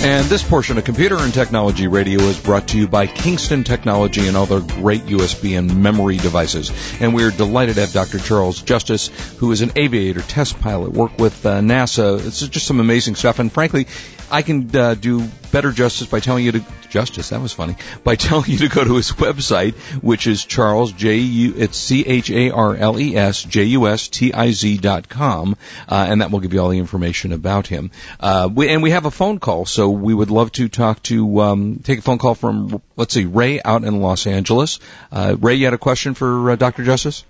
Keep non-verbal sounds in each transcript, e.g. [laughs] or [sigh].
And this portion of Computer and Technology Radio is brought to you by Kingston Technology and other great USB and memory devices. And we're delighted to have Dr. Charles Justiz, who is an aviator, test pilot, work with uh, NASA. It's just some amazing stuff. And frankly, I can uh, do better justice by telling you to justice. That was funny. By [laughs] telling you to go to his website, which is Charles J U. It's C H A R L E S J U S T I Z dot com, uh, and that will give you all the information about him. Uh, we, and we have a phone call, so we would love to talk to um, take a phone call from let's see Ray out in Los Angeles. Uh, Ray, you had a question for uh, Dr. Justiz?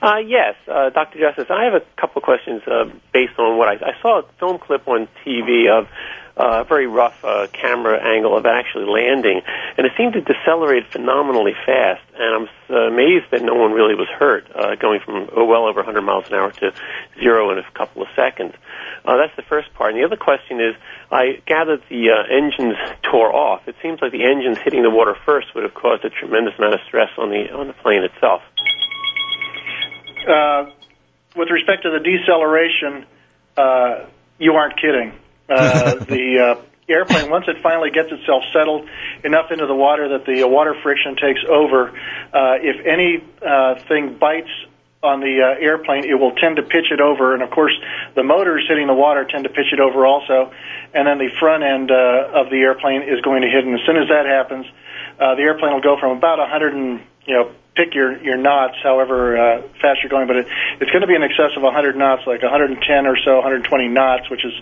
Uh, yes, uh, Dr. Justiz. I have a couple questions uh, based on what I, I saw a film clip on TV of uh, very rough uh, camera angle of actually landing, and it seemed to decelerate phenomenally fast. And I'm amazed that no one really was hurt, uh, going from oh, well over 100 miles an hour to zero in a couple of seconds. Uh, that's the first part. And the other question is, I gathered the uh, engines tore off. It seems like the engines hitting the water first would have caused a tremendous amount of stress on the on the plane itself. Uh, with respect to the deceleration, uh, you aren't kidding. Uh, [laughs] the uh, airplane, once it finally gets itself settled enough into the water that the uh, water friction takes over, uh, if anything uh, bites on the uh, airplane, it will tend to pitch it over, and of course, the motors hitting the water tend to pitch it over also, and then the front end uh, of the airplane is going to hit, and as soon as that happens, uh, the airplane will go from about 100 and you know pick your your knots, however uh, fast you're going, but it, it's going to be in excess of 100 knots, like 110 or so, 120 knots, which is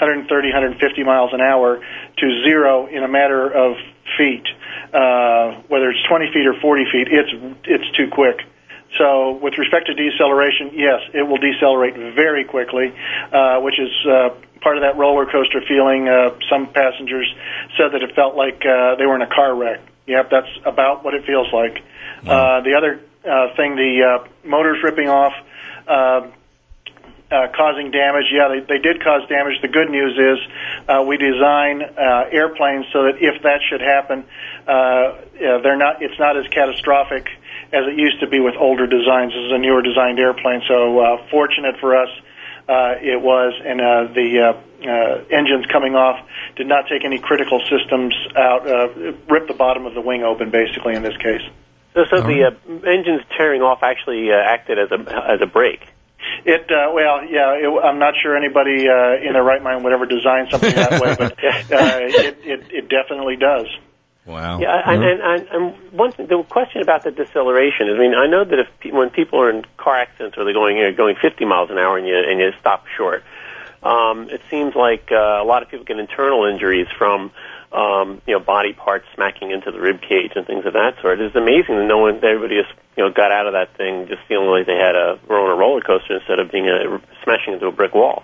130, 150 miles an hour, to zero in a matter of feet. Uh, whether it's 20 feet or 40 feet, it's it's too quick. So, with respect to deceleration, yes, it will decelerate very quickly, uh, which is uh, part of that roller coaster feeling. Uh, some passengers said that it felt like uh, they were in a car wreck. Yep, that's about what it feels like. Uh, the other uh, thing, the uh, motors ripping off, uh, uh, causing damage. Yeah, they, they did cause damage. The good news is uh, we design uh, airplanes so that if that should happen, uh, yeah, they're not. It's not as catastrophic as it used to be with older designs. This is a newer designed airplane, so uh, fortunate for us. Uh, it was, and uh, the uh, uh, engines coming off did not take any critical systems out, uh, ripped the bottom of the wing open, basically, in this case. So, so the uh, engines tearing off actually uh, acted as a as a brake. It uh, well, yeah. It, I'm not sure anybody uh, in their right mind would ever design something that way, but [laughs] uh, it, it it definitely does. Wow. Yeah, and, and, and, and one thing, the question about the deceleration is, I mean, I know that if pe- when people are in car accidents or they're going you know, going 50 miles an hour and you and you stop short, um, it seems like uh, a lot of people get internal injuries from um, you know, body parts smacking into the rib cage and things of that sort. It's amazing that no one, everybody just, you know, got out of that thing just feeling like they had a were on a roller coaster instead of being a, smashing into a brick wall.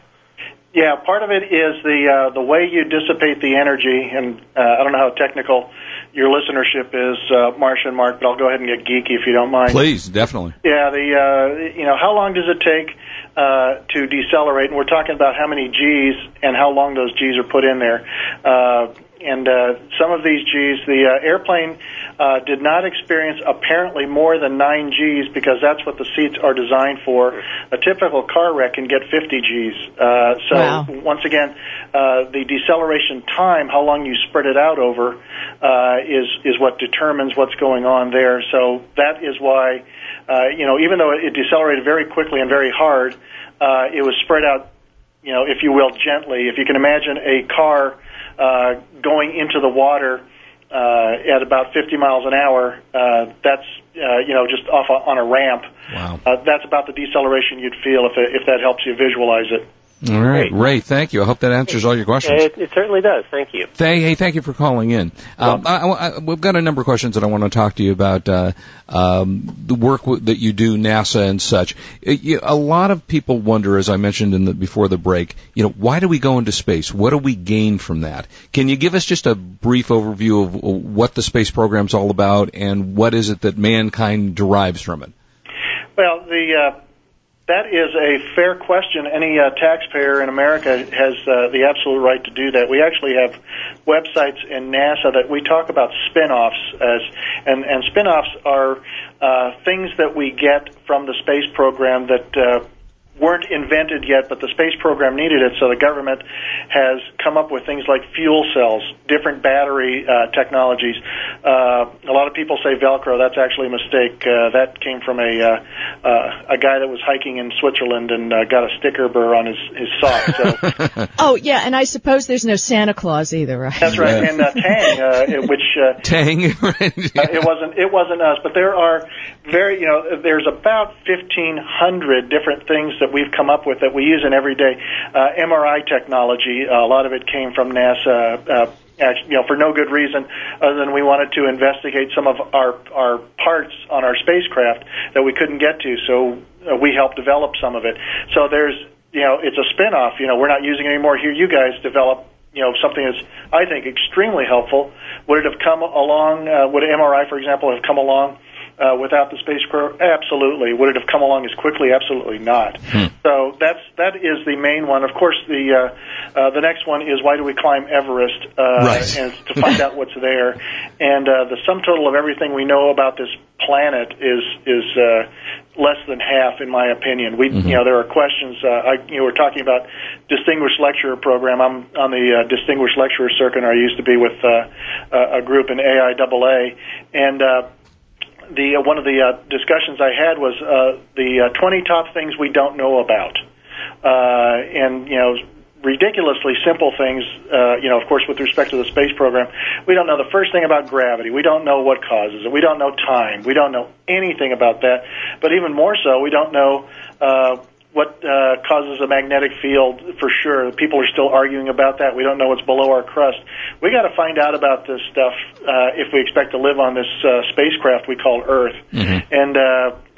Yeah, part of it is the uh, the way you dissipate the energy, and uh, I don't know how technical your listenership is, uh, Marsha and Marc, but I'll go ahead and get geeky if you don't mind. Please, definitely. Yeah, the uh, you know how long does it take uh, to decelerate? And we're talking about how many G's and how long those G's are put in there. Uh, and uh, some of these Gs, the uh, airplane uh, did not experience apparently more than 9 Gs because that's what the seats are designed for. A typical car wreck can get 50 Gs. Uh, so Wow. once again, uh, the deceleration time, how long you spread it out over, uh, is is what determines what's going on there. So that is why, uh, you know, even though it decelerated very quickly and very hard, uh, it was spread out, you know, if you will, gently. If you can imagine a car uh, going into the water uh, at about 50 miles an hour, uh, that's uh, you know just off on a ramp. Wow. Uh, that's about the deceleration you'd feel if it, if that helps you visualize it. All right, Great. Ray. Thank you. I hope that answers all your questions. It, it certainly does. Thank you. Thank, hey, thank you for calling in. Um, I, I, we've got a number of questions that I want to talk to you about. Uh, um, the work w- that you do, NASA and such. It, you, a lot of people wonder, as I mentioned in the, before the break, you know, why do we go into space? What do we gain from that? Can you give us just a brief overview of what the space program's all about and what is it that mankind derives from it? Well, the uh, that is a fair question. Any uh, taxpayer in America has uh, the absolute right to do that. We actually have websites in NASA that we talk about spin-offs as, and, and spin-offs are uh, things that we get from the space program that uh, weren't invented yet, but the space program needed it, so the government has come up with things like fuel cells, different battery uh, technologies. Uh, a lot of people say Velcro. That's actually a mistake. Uh, that came from a uh, uh, a guy that was hiking in Switzerland and uh, got a sticker burr on his his sock. So [laughs] Oh, yeah, and I suppose there's no Santa Claus either, right? that's right. Yeah. And uh, Tang, uh, it- which uh, [laughs] Tang, [laughs] right? Uh, it wasn't it wasn't us, but there are very you know there's about fifteen hundred different things that we've come up with that we use in everyday uh, MRI technology. Uh, a lot of it came from NASA. Uh, you know, for no good reason other than we wanted to investigate some of our our parts on our spacecraft that we couldn't get to. So uh, we helped develop some of it. So there's you know it's a spin-off. You know, we're not using it anymore. Here, you guys develop you know something that's I think extremely helpful. Would it have come along? Uh, would MRI, for example, have come along uh, without the space crew? Absolutely. Would it have come along as quickly? Absolutely not. So that's that is the main one. Of course, the uh, uh, the next one is why do we climb Everest? Uh, Right. And to find out what's there. And uh, the sum total of everything we know about this planet is is uh, less than half, in my opinion. We, you know, there are questions. Uh, I, you know, we're talking about distinguished lecturer program. I'm on the uh, distinguished lecturer circuit. I used to be with uh, a a group in AIAA, and uh, the uh, one of the uh, discussions I had was uh, the uh, 20 top things we don't know about, uh, and you know ridiculously simple things. Uh, you know, of course, with respect to the space program, we don't know the first thing about gravity. We don't know what causes it. We don't know time. We don't know anything about that. But even more so, we don't know. Uh, what uh, causes a magnetic field for sure. People are still arguing about that. We don't know what's below our crust. We got to find out about this stuff uh, if we expect to live on this uh, spacecraft we call Earth. And uh,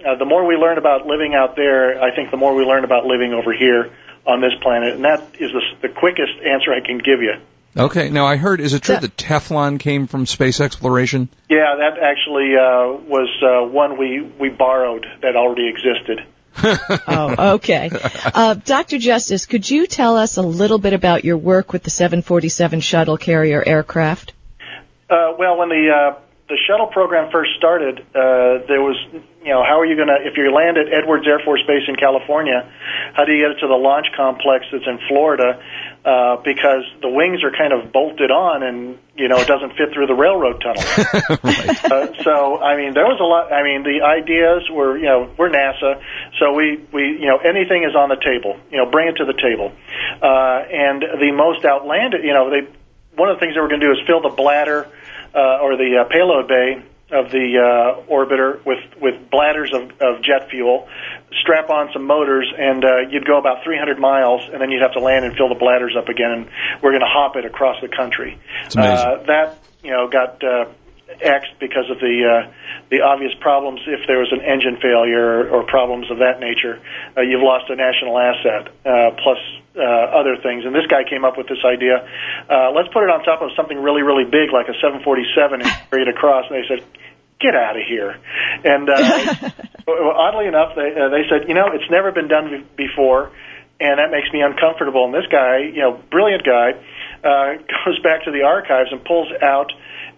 uh, the more we learn about living out there, I think the more we learn about living over here on this planet. And that is the, the quickest answer I can give you. Okay. Now I heard. Is it true That- that Teflon came from space exploration? Yeah, that actually uh, was uh, one we, we borrowed that already existed. [laughs] Oh, okay. Uh, Dr. Justiz, could you tell us a little bit about your work with the 747 shuttle carrier aircraft? Uh, well, when the uh, the shuttle program first started, uh, there was, you know, how are you going to, if you land at Edwards Air Force Base in California, how do you get it to the launch complex that's in Florida? Uh, because the wings are kind of bolted on and, you know, it doesn't fit through the railroad tunnel. [laughs] uh, so, I mean, there was a lot, I mean, the ideas were, you know, we're NASA, so we, we, you know, anything is on the table, you know, bring it to the table. Uh, and the most outlandish, you know, they, one of the things they were going to do is fill the bladder, uh, or the uh, payload bay of the uh, orbiter with with bladders of, of jet fuel, strap on some motors, and uh, you'd go about 300 miles, and then you'd have to land and fill the bladders up again, and we're going to hop it across the country. Uh, that you know got uh, axed because of the uh, the obvious problems. If there was an engine failure or problems of that nature, uh, you've lost a national asset. Uh, plus uh, other things. And this guy came up with this idea. Uh, let's put it on top of something really, really big like a 747 and carry it across. And they said, get out of here. And uh, [laughs] oddly enough, they, uh, they said, you know, it's never been done be- before, and that makes me uncomfortable. And this guy, you know, brilliant guy, uh, [laughs] goes back to the archives and pulls out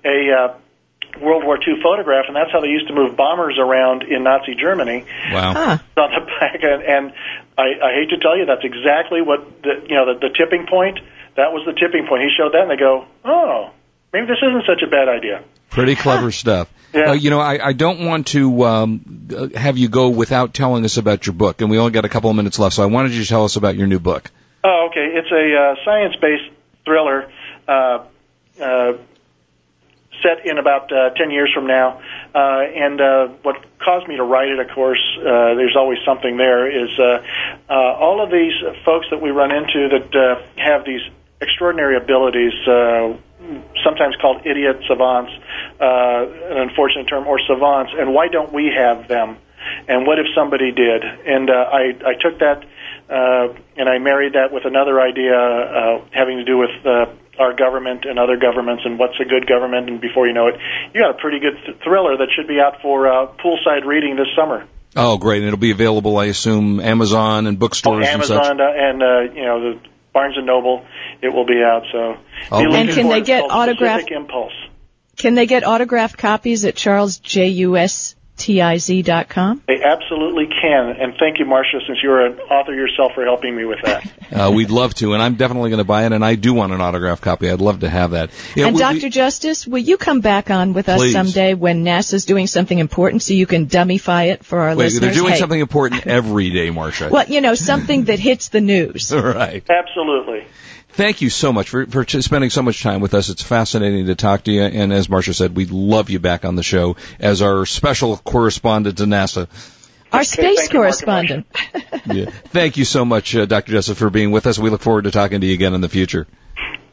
a uh, World War II photograph, and that's how they used to move bombers around in Nazi Germany Wow. Huh. on the back, and, and I, I hate to tell you, that's exactly what the you know the, the tipping point. That was the tipping point. He showed that, and they go, "Oh, maybe this isn't such a bad idea." Pretty clever [laughs] stuff. Yeah. Uh, you know, I, I don't want to um, uh, have you go without telling us about your book, and we only got a couple of minutes left, so I wanted you to tell us about your new book. Oh, okay. It's a uh, science-based thriller uh, uh, set in about uh, 10 years from now. Uh, and uh, what caused me to write it, of course, uh, there's always something there, is uh, uh, all of these folks that we run into that uh, have these extraordinary abilities, uh, sometimes called idiot savants, uh, an unfortunate term, or savants, and why don't we have them? And what if somebody did? And uh, I, I took that uh, and I married that with another idea uh, having to do with uh, our government and other governments and what's a good government. And before you know it, you got a pretty good th- thriller that should be out for uh, poolside reading this summer. Oh, great! And it'll be available, I assume, Amazon and bookstores oh, and such. Amazon uh, and uh, you know the Barnes and Noble. It will be out. So be And can they get autographed- Specific Impulse. Can they get autographed copies at charlesjustiz.com? They absolutely can. And thank you, Marsha, since you're an author yourself, for helping me with that. [laughs] Uh, we'd love to, and I'm definitely going to buy it. And I do want an autograph copy. I'd love to have that. Yeah, and we- Dr. we- Justiz, will you come back on with us Please. someday when NASA's doing something important so you can dummify it for our wait, listeners? they're doing Hey, something important every day, Marsha. Well, you know, something that hits the [laughs] news. All right. Absolutely. Thank you so much for, for spending so much time with us. It's fascinating to talk to you. And as Marsha said, we'd love you back on the show as our special correspondent to NASA. Our Okay, space thank you, Marc and correspondent. [laughs] Yeah. Thank you so much, uh, Dr. Jessup, for being with us. We look forward to talking to you again in the future.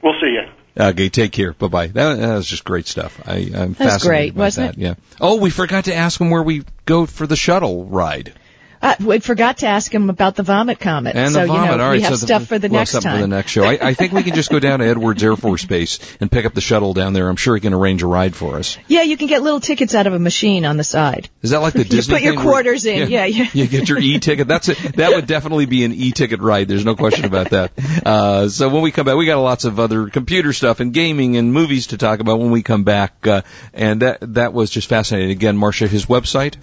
We'll see you. Okay, take care. Bye bye. That, that was just great stuff. I, I'm That's fascinated great, by wasn't that. Yeah. Oh, we forgot to ask him where we go for the shuttle ride. Uh, we forgot to ask him about the vomit comet. And so, the vomit. you know, All right, we have so stuff for the we'll next time. for the next show. I, I think we can just go down to Edwards Air Force Base and pick up the shuttle down there. I'm sure he can arrange a ride for us. Yeah, you can get little tickets out of a machine on the side. Is that like the [laughs] You Disney? put your thing where- quarters in, yeah, yeah. You get your e-ticket. That's it. That would definitely be an e-ticket ride. There's no question about that. Uh, so when we come back, we got lots of other computer stuff and gaming and movies to talk about when we come back. Uh, and that that was just fascinating. Again, Marsha, his website.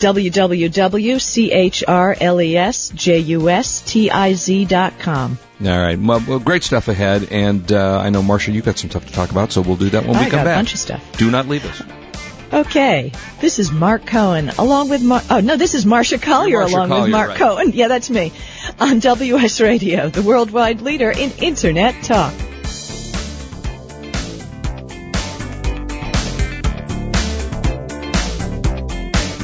www.charlesjustiz.com. All right. Well, well, great stuff ahead. And uh, I know, Marsha, you've got some stuff to talk about, so we'll do that when we I come got back. a bunch of stuff. Do not leave us. Okay, this is Marc Cohen along with Mar- oh no, this is Marsha Collier Marsha along Collier, with Marc right. Cohen. Yeah, that's me on WS Radio, the worldwide leader in internet talk.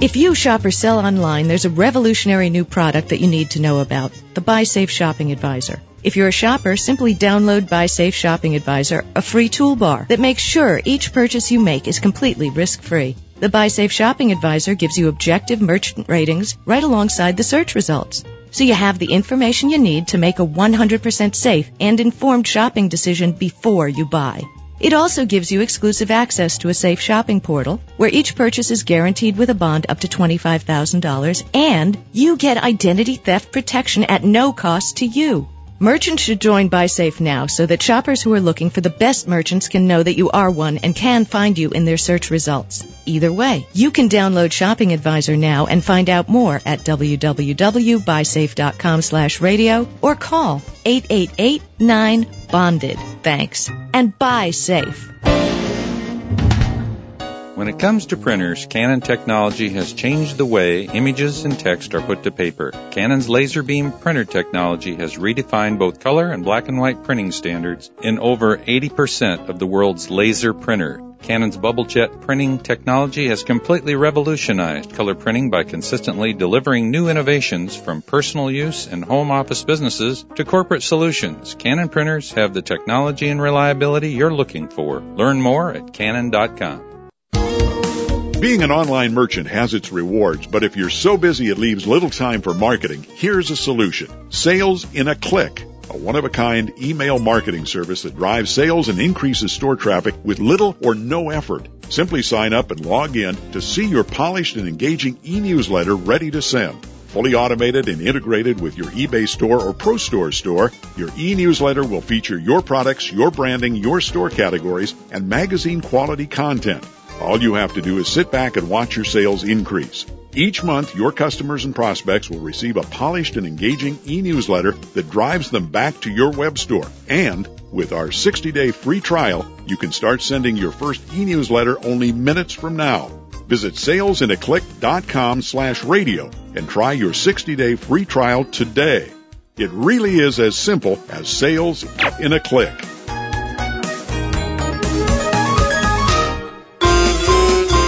If you shop or sell online, there's a revolutionary new product that you need to know about the BuySafe Shopping Advisor. If you're a shopper, simply download BuySafe Shopping Advisor, a free toolbar that makes sure each purchase you make is completely risk free. The BuySafe Shopping Advisor gives you objective merchant ratings right alongside the search results. So you have the information you need to make a 100% safe and informed shopping decision before you buy. It also gives you exclusive access to a safe shopping portal where each purchase is guaranteed with a bond up to $25,000 and you get identity theft protection at no cost to you. Merchants should join BuySafe now so that shoppers who are looking for the best merchants can know that you are one and can find you in their search results. Either way, you can download Shopping Advisor now and find out more at www.buysafe.com slash radio or call 888-9-BONDED. Thanks. And buy safe. When it comes to printers, Canon technology has changed the way images and text are put to paper. Canon's laser beam printer technology has redefined both color and black and white printing standards in over 80% of the world's laser printer. Canon's bubble jet printing technology has completely revolutionized color printing by consistently delivering new innovations from personal use and home office businesses to corporate solutions. Canon printers have the technology and reliability you're looking for. Learn more at canon.com. Being an online merchant has its rewards, but if you're so busy it leaves little time for marketing, here's a solution. Sales in a click. A one-of-a-kind email marketing service that drives sales and increases store traffic with little or no effort. Simply sign up and log in to see your polished and engaging e-newsletter ready to send. Fully automated and integrated with your eBay store or ProStore store, your e-newsletter will feature your products, your branding, your store categories, and magazine quality content. All you have to do is sit back and watch your sales increase. Each month, your customers and prospects will receive a polished and engaging e-newsletter that drives them back to your web store. And with our 60-day free trial, you can start sending your first e-newsletter only minutes from now. Visit salesinaClick.com slash radio and try your 60-day free trial today. It really is as simple as sales in a click.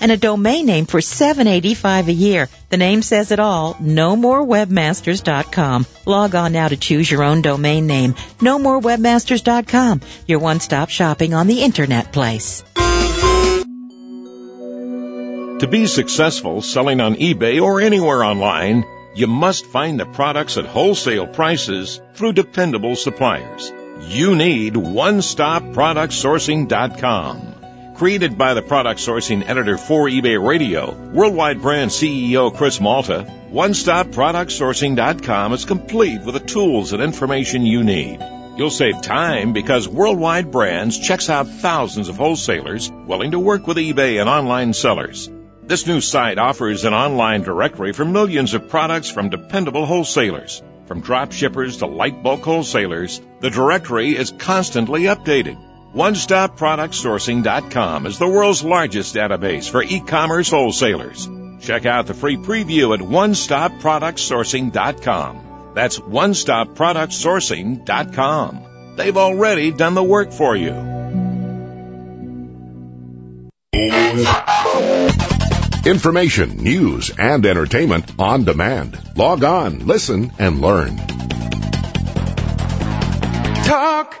and a domain name for $7.85 a year. The name says it all. No more NoMoreWebmasters.com. Log on now to choose your own domain name. No more NoMoreWebmasters.com. Your one-stop shopping on the internet place. To be successful selling on eBay or anywhere online, you must find the products at wholesale prices through dependable suppliers. You need OneStopProductSourcing.com. Created by the product sourcing editor for eBay Radio, worldwide brand CEO Chris Malta, OneStopProductSourcing.com is complete with the tools and information you need. You'll save time because Worldwide Brands checks out thousands of wholesalers willing to work with eBay and online sellers. This new site offers an online directory for millions of products from dependable wholesalers. From drop shippers to light bulk wholesalers, the directory is constantly updated. OneStopProductSourcing.com is the world's largest database for e-commerce wholesalers. Check out the free preview at OneStopProductSourcing.com. That's OneStopProductSourcing.com. They've already done the work for you. Information, news, and entertainment on demand. Log on, listen, and learn. Talk,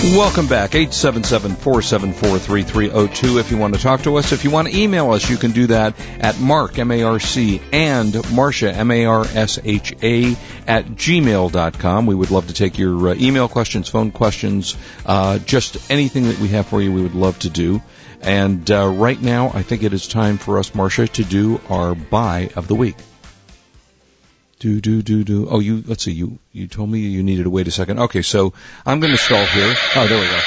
Welcome back. 877-474-3302 if you want to talk to us. If you want to email us, you can do that at marc, M-A-R-C, and Marsha, M-A-R-S-H-A, at gmail.com. We would love to take your uh, email questions, phone questions, uh, just anything that we have for you, we would love to do. And uh, right now, I think it is time for us, Marsha, to do our buy of the week. Do do do do. Oh, you. Let's see. You you told me you needed to wait a second. Okay, so I'm going to stall here. Oh, there we go.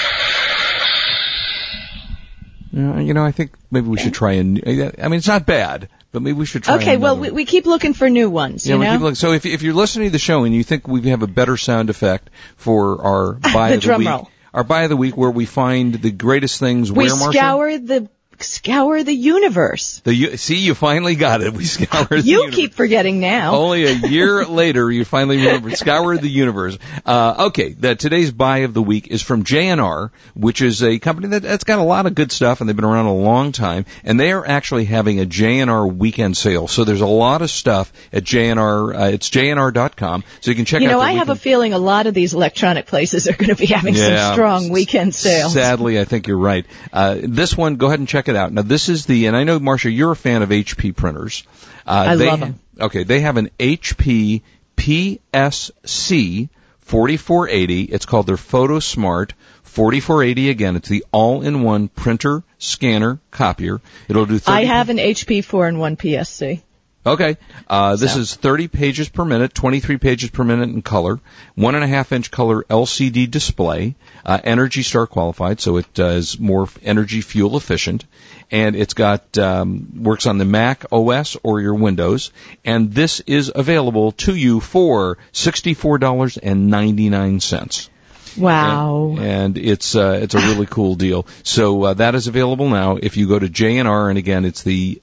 Uh, you know, I think maybe we should try and. I mean, it's not bad, but maybe we should try. Okay, well, we, we keep looking for new ones, yeah, you we keep looking- so if if you're listening to the show and you think we have a better sound effect for our [laughs] buy The of the drum week, roll. our buy of the week where we find the greatest things we where Marsha? scour the scour the universe. The u- see, you finally got it. We [laughs] scour. the You universe. keep forgetting now. Only a year [laughs] later, you finally remembered. Scour the universe. Uh, okay, the, today's buy of the week is from JNR, which is a company that, that's got a lot of good stuff, and they've been around a long time. And they are actually having a JNR weekend sale. So there's a lot of stuff at JNR. Uh, it's JNR.com, so you can check you out. know, I have a feeling a lot of these electronic places are going to be having Yeah. some strong weekend sales. Sadly, I think you're right. Uh, this one, go ahead and check it out. Now, this is the, and I know, Marsha, you're a fan of HP printers. Uh, I they, love 'em. Okay, they have an HP PSC 4480. It's called their PhotoSmart 4480. Again, it's the all-in-one printer, scanner, copier. It'll do 30 I have an HP 4 and 1 PSC. Okay. Uh, this So. is 30 pages per minute, 23 pages per minute in color, one and a half inch color LCD display, uh, Energy Star qualified, so it uh, is more energy fuel efficient, and it's got um, works on the Mac OS or your Windows, and this is available to you for sixty-four dollars and ninety-nine cents. Wow. And it's uh, it's a really cool deal. So uh, that is available now. If you go to JNR, and again, it's the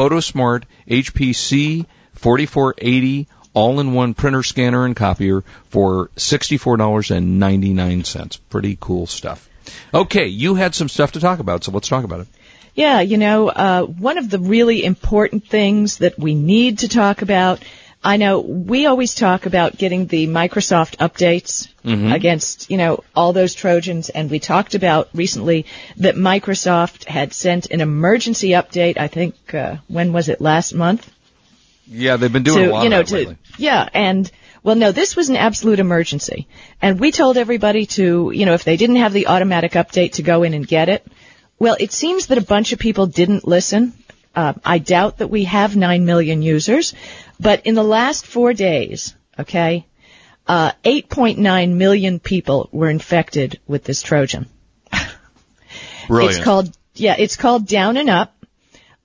PhotoSmart HPC 4480 all-in-one printer, scanner, and copier for $64.99. Pretty cool stuff. Okay, you had some stuff to talk about, so let's talk about it. Yeah, you know, uh, one of the really important things that we need to talk about I know we always talk about getting the Microsoft updates Mhm. against, you know, all those Trojans, and we talked about recently that Microsoft had sent an emergency update. I think uh, when was it? Last month. Yeah, they've been doing to, a lot you know, of that to lately. yeah, and well, no, this was an absolute emergency, and we told everybody to, you know, if they didn't have the automatic update, to go in and get it. Well, it seems that a bunch of people didn't listen. Uh, I doubt that we have nine million users, but in the last four days, okay, uh, 8.9 million people were infected with this Trojan. [laughs] Brilliant. It's called yeah, it's called Downadup.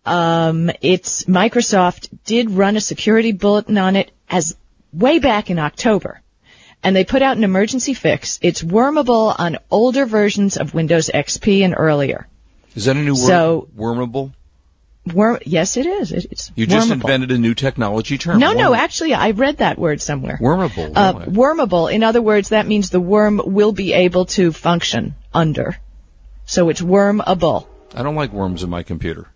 Um, it's Microsoft did run a security bulletin on it as way back in October, and they put out an emergency fix. It's wormable on older versions of Windows XP and earlier. Is that a new word? So- wormable? Worm, yes, it is. It's You just wormable. invented a new technology term. No, no, actually, I read that word somewhere. Wormable. Uh, wormable. In other words, that means the worm will be able to function under. So it's wormable. I don't like worms in my computer.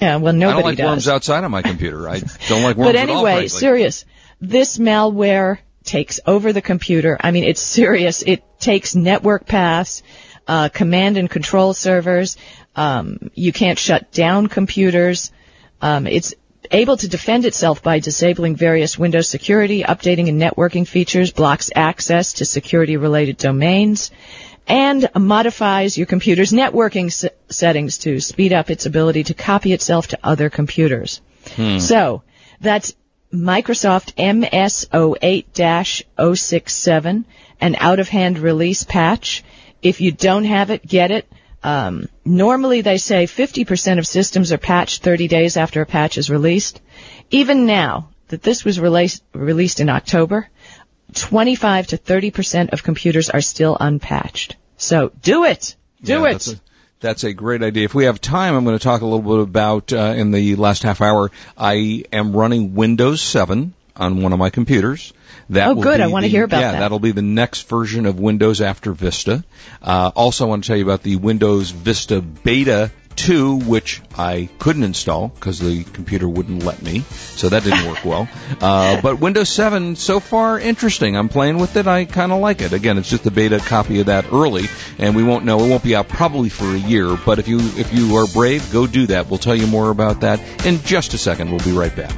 Yeah, well, nobody does. I don't like does. worms outside of my computer. I [laughs] don't like worms but at all, anyway, serious. This malware takes over the computer. I mean, it's serious. It takes network paths, uh, command and control servers. Um, you can't shut down computers. Um, it's able to defend itself by disabling various Windows security, updating and networking features, blocks access to security-related domains, and modifies your computer's networking s- settings to speed up its ability to copy itself to other computers. Hmm. So that's Microsoft MS08-067, an out-of-band release patch. If you don't have it, get it. Um, normally they say 50% of systems are patched 30 days after a patch is released. Even now that this was released, released in October, 25 to 30% of computers are still unpatched. So do it! Do Yeah, it! That's a, great idea. If we have time, I'm going to talk a little bit about, uh, in the last half hour, I am running Windows 7 on one of my computers. That Oh, good. I wanna the- hear about yeah, that. that'll be the next version of Windows after Vista. Uh, also, I want to tell you about the Windows Vista Beta 2, which I couldn't install because the computer wouldn't let me, so that didn't work well. [laughs] Uh, but Windows 7, so far, interesting. I'm playing with it. I kind of like it. Again, it's just a beta copy of that early, and we won't know. It won't be out probably for a year. But if you if you are brave, go do that. We'll tell you more about that in just a second. We'll be right back.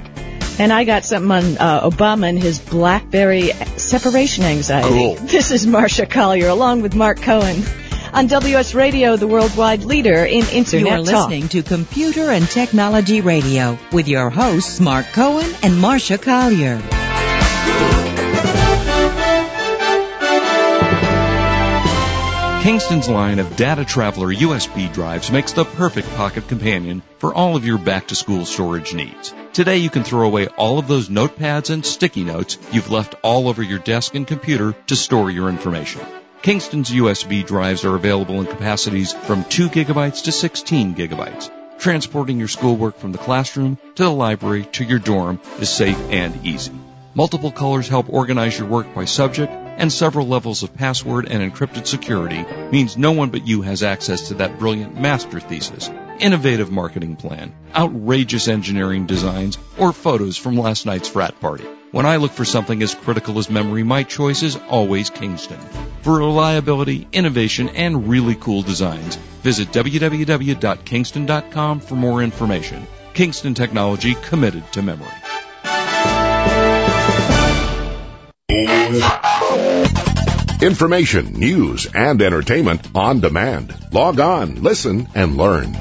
And I got something on uh, Obama and his BlackBerry separation anxiety. Cool. [laughs] This is Marsha Collier along with Marc Cohen on WS Radio, the worldwide leader in internet You are talk. listening to Computer and Technology Radio with your hosts Marc Cohen and Marsha Collier. Kingston's line of Data Traveler USB drives makes the perfect pocket companion for all of your back to school storage needs. Today you can throw away all of those notepads and sticky notes you've left all over your desk and computer to store your information. Kingston's USB drives are available in capacities from 2 gigabytes to 16 gigabytes. Transporting your schoolwork from the classroom to the library to your dorm is safe and easy. Multiple colors help organize your work by subject, and several levels of password and encrypted security means no one but you has access to that brilliant master thesis, innovative marketing plan, outrageous engineering designs, or photos from last night's frat party. When I look for something as critical as memory, my choice is always Kingston. For reliability, innovation, and really cool designs, visit www.kingston.com for more information. Kingston Technology committed to memory. Information, news, and entertainment on demand. Log on, listen, and learn.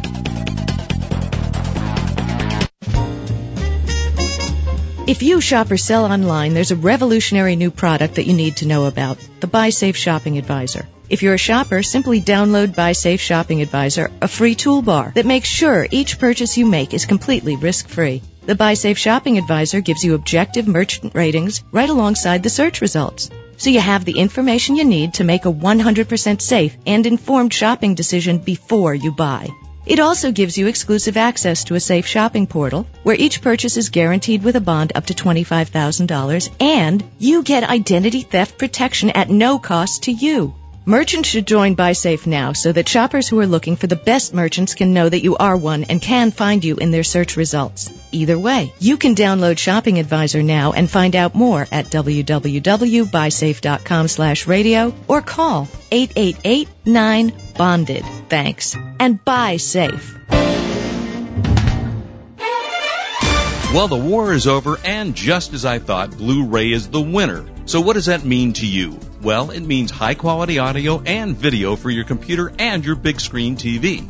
If you shop or sell online, there's a revolutionary new product that you need to know about the Buy Safe Shopping Advisor. If you're a shopper, simply download Buy Safe Shopping Advisor, a free toolbar that makes sure each purchase you make is completely risk free. The Buy Safe Shopping Advisor gives you objective merchant ratings right alongside the search results. So you have the information you need to make a 100% safe and informed shopping decision before you buy. It also gives you exclusive access to a safe shopping portal where each purchase is guaranteed with a bond up to $25,000 and you get identity theft protection at no cost to you. Merchants should join BuySafe now so that shoppers who are looking for the best merchants can know that you are one and can find you in their search results. Either way, you can download Shopping Advisor now and find out more at www.buysafe.com slash radio or call 888-9-BONDED. Thanks. And buy safe. Well, the war is over, and just as I thought, Blu ray is the winner. So, what does that mean to you? Well, it means high quality audio and video for your computer and your big screen TV.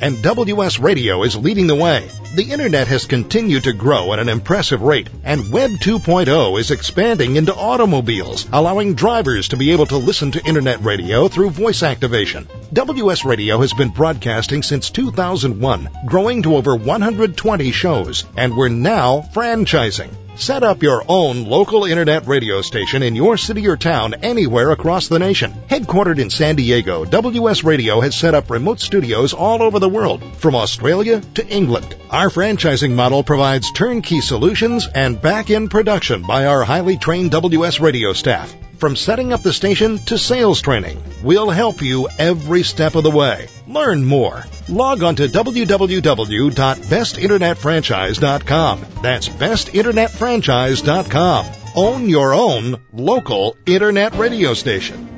and WS Radio is leading the way. The internet has continued to grow at an impressive rate, and Web 2.0 is expanding into automobiles, allowing drivers to be able to listen to internet radio through voice activation. WS Radio has been broadcasting since 2001, growing to over 120 shows, and we're now franchising. Set up your own local internet radio station in your city or town anywhere across the nation. Headquartered in San Diego, WS Radio has set up remote studios all over the world, from Australia to England. Our franchising model provides turnkey solutions and back-end production by our highly trained WS Radio staff. From setting up the station to sales training, we'll help you every step of the way. Learn more. Log on to www.bestinternetfranchise.com. That's bestinternetfranchise.com. Own your own local internet radio station.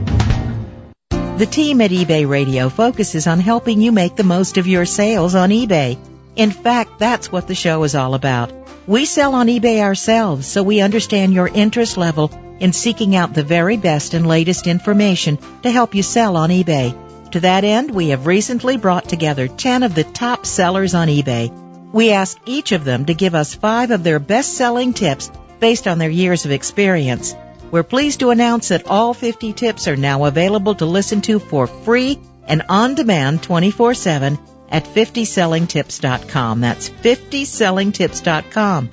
The team at eBay Radio focuses on helping you make the most of your sales on eBay. In fact, that's what the show is all about. We sell on eBay ourselves, so we understand your interest level in seeking out the very best and latest information to help you sell on eBay. To that end, we have recently brought together 10 of the top sellers on eBay. We ask each of them to give us five of their best selling tips based on their years of experience. We're pleased to announce that all 50 tips are now available to listen to for free and on demand 24-7 at 50sellingtips.com. That's 50sellingtips.com.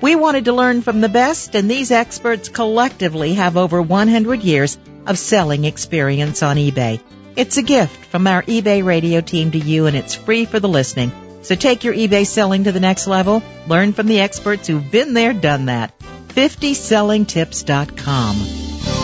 We wanted to learn from the best and these experts collectively have over 100 years of selling experience on eBay. It's a gift from our eBay radio team to you and it's free for the listening. So take your eBay selling to the next level. Learn from the experts who've been there, done that. 50sellingtips.com.